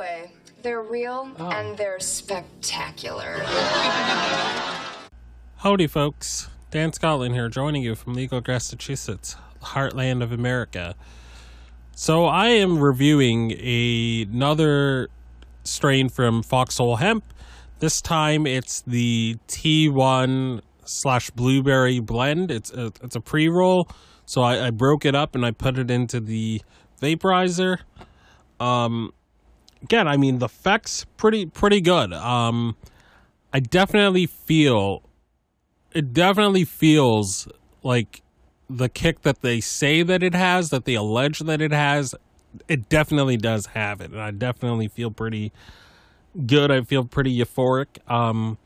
And by the way, they're real Oh. and they're spectacular. Howdy, folks. Dan Scotland here, joining you from Legal, Massachusetts, heartland of America. So, I am reviewing a, another strain from Foxhole Hemp. This time, it's the T1 slash blueberry blend. It's a, it's a pre roll, so I, I broke it up and I put it into the vaporizer. Um, again, I mean the effects pretty pretty good. Um, I definitely feel it definitely feels like the kick that they say that it has, that they allege that it has, it definitely does have it. And I definitely feel pretty good. I feel pretty euphoric. Um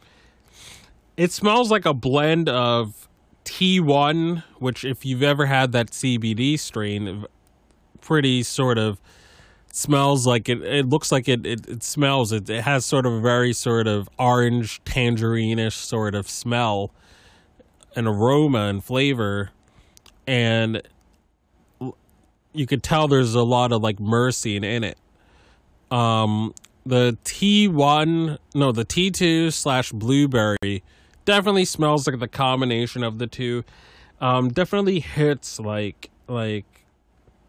it smells like a blend of T1, which if you've ever had that CBD strain, pretty sort of smells like it it looks like it it, it smells. It, it has sort of a very sort of orange tangerine-ish sort of smell and aroma and flavor. And you could tell there's a lot of like mercy in it. Um the t1 no the t2 slash blueberry definitely smells like the combination of the two. Um definitely hits like like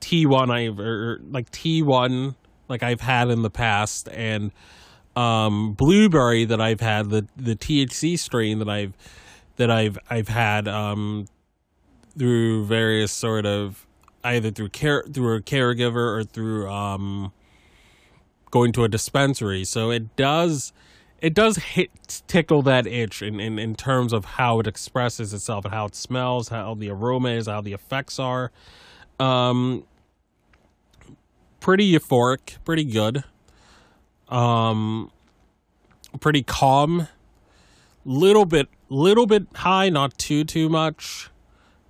T1 I've or like T1 like I've had in the past and um blueberry that I've had the the THC strain that I've that I've I've had um through various sort of either through care through a caregiver or through um going to a dispensary so it does it does hit tickle that itch in, in, in terms of how it expresses itself and how it smells, how the aroma is, how the effects are. Um, pretty euphoric, pretty good. Um, pretty calm. Little bit, little bit high, not too too much,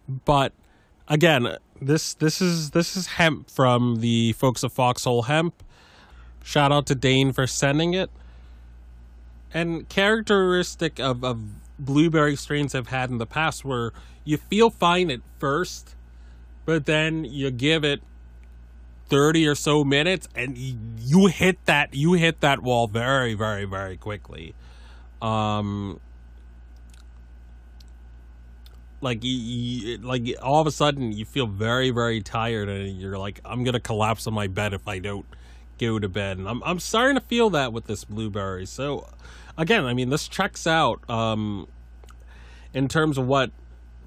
but again, this this is this is hemp from the folks at Foxhole Hemp. Shout out to Dane for sending it. And characteristic of, of blueberry strains I've had in the past where you feel fine at first, but then you give it 30 or so minutes and you hit that you hit that wall very very very quickly. Um like you, like all of a sudden you feel very very tired and you're like i'm gonna collapse on my bed if i don't go to bed. And i'm, I'm starting to feel that with this blueberry. So again i mean this checks out um in terms of what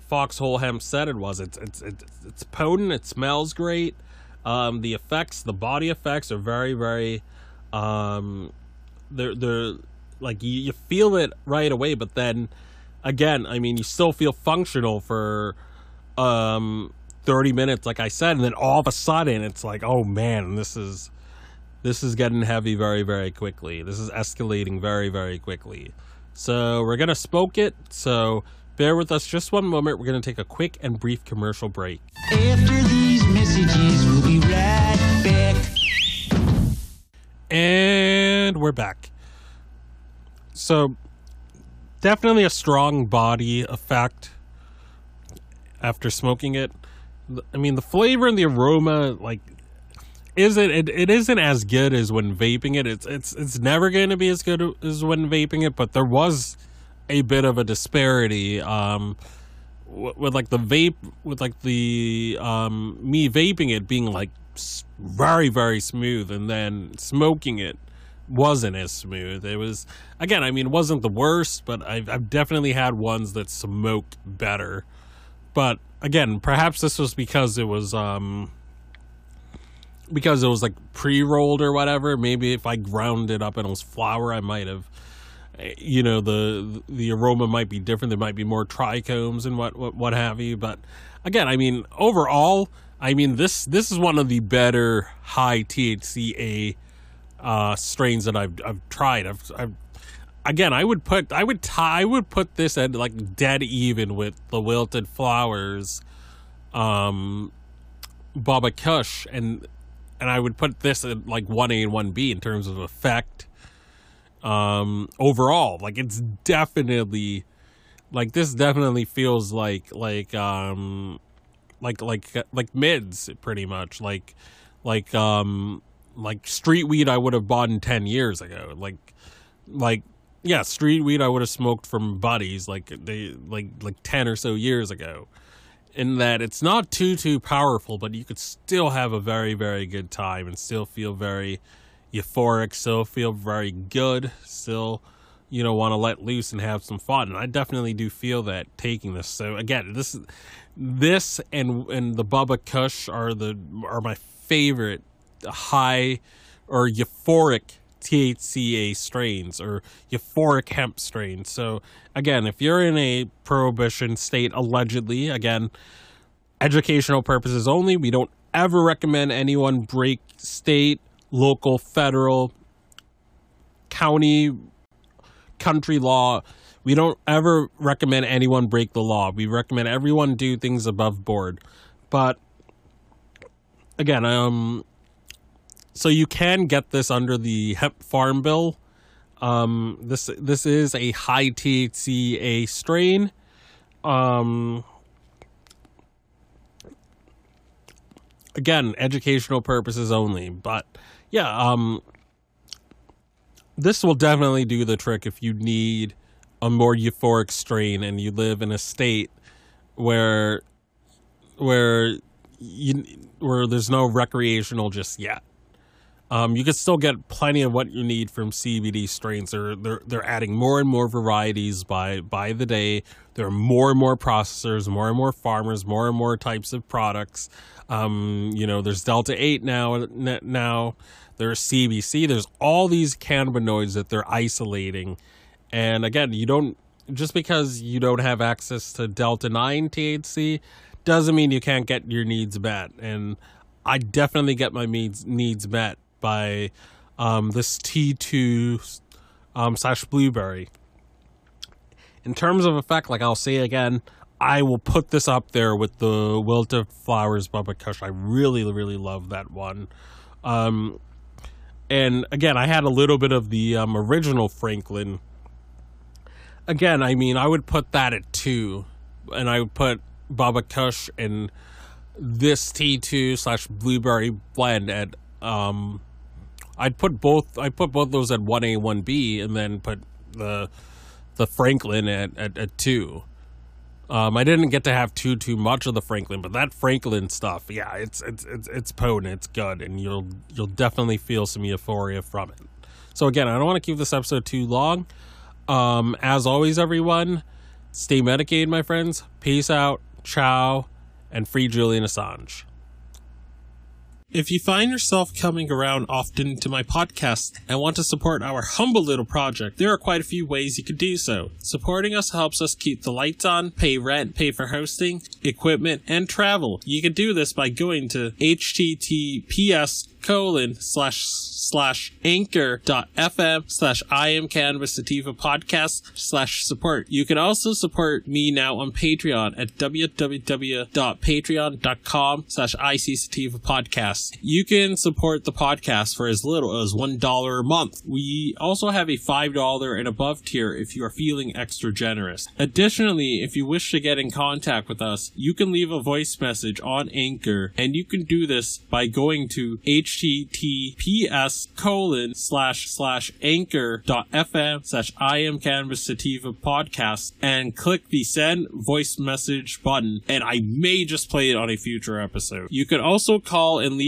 foxhole hemp said it was. It's it's it's, it's potent it smells great um the effects the body effects are very very um they're they're like you, you feel it right away but then again, I mean, you still feel functional for um 30 minutes like I said and then all of a sudden it's like, "Oh man, this is this is getting heavy very very quickly. This is escalating very very quickly." So, we're going to spoke it. So, bear with us just one moment. We're going to take a quick and brief commercial break. After these messages, And we're back. So, definitely a strong body effect after smoking it. I mean, the flavor and the aroma, like, isn't it, it isn't as good as when vaping it. It's it's it's never going to be as good as when vaping it. But there was a bit of a disparity um, with, with like the vape, with like the um, me vaping it being like very very smooth, and then smoking it wasn't as smooth. It was again, I mean, it wasn't the worst, but I've, I've definitely had ones that smoked better. But again, perhaps this was because it was um because it was like pre-rolled or whatever. Maybe if I ground it up and it was flour, I might have you know the the aroma might be different. There might be more trichomes and what what, what have you. But again, I mean, overall, I mean this this is one of the better high THCA uh, strains that I've I've tried. I've, I've again, I would put I would tie I would put this at like dead even with the wilted flowers, um, Bubba Kush, and and I would put this at like one A and one B in terms of effect. Um, overall, like it's definitely like this definitely feels like like um like like like mids pretty much like like um like street weed I would have bought in 10 years ago. Like like yeah, street weed I would have smoked from buddies like they like like 10 or so years ago. In that it's not too too powerful, but you could still have a very very good time and still feel very euphoric, still feel very good, still you know want to let loose and have some fun. And I definitely do feel that taking this. So again, this this and and the Bubba Kush are the are my favorite high or euphoric THCA strains or euphoric hemp strains. So, again, if you're in a prohibition state, allegedly, again, educational purposes only, we don't ever recommend anyone break state, local, federal, county, country law. We don't ever recommend anyone break the law. We recommend everyone do things above board. But again, um so you can get this under the hemp farm bill. Um, this this is a high THCA strain. Um, again, educational purposes only. But yeah, um, this will definitely do the trick if you need a more euphoric strain and you live in a state where where you where there's no recreational just yet. Um, you can still get plenty of what you need from CBD strains. They're, they're they're adding more and more varieties by by the day. There are more and more processors, more and more farmers, more and more types of products. Um, you know, there's Delta Eight now. Now there's CBC, there's all these cannabinoids that they're isolating. And again, you don't just because you don't have access to delta 9 THC doesn't mean you can't get your needs met. And I definitely get my needs needs met by um, this T2 um, slash blueberry. In terms of effect, like I'll say again, I will put this up there with the Wilted Flowers Bubba Kush. I really, really love that one. Um, and again, I had a little bit of the um, original Franklin. Again, I mean, I would put that at two, and I would put Bubba Kush and this T2 slash blueberry blend at um I'd put both I put both those at one A, one B, and then put the the Franklin at, at, at two. Um, I didn't get to have too too much of the Franklin, but that Franklin stuff, yeah, it's it's it's it's potent, it's good, and you'll you'll definitely feel some euphoria from it. So again, I don't want to keep this episode too long. Um, as always, everyone, stay medicated, my friends. Peace out, ciao, and free Julian Assange. If you find yourself coming around often to my podcast and want to support our humble little project, there are quite a few ways you could do so. Supporting us helps us keep the lights on, pay rent, pay for hosting, equipment, and travel. You can do this by going to https colon slash slash anchor dot fm slash I am cannabis sativa podcast slash support. You can also support me now on Patreon at www.patreon.com slash IC sativa podcast. You can support the podcast for as little as one dollar a month. We also have a five dollar and above tier if you are feeling extra generous. Additionally, if you wish to get in contact with us, you can leave a voice message on Anchor and you can do this by going to https colon slash slash anchor dot fm slash I am cannabis sativa podcast and click the send voice message button and I may just play it on a future episode. You can also call and leave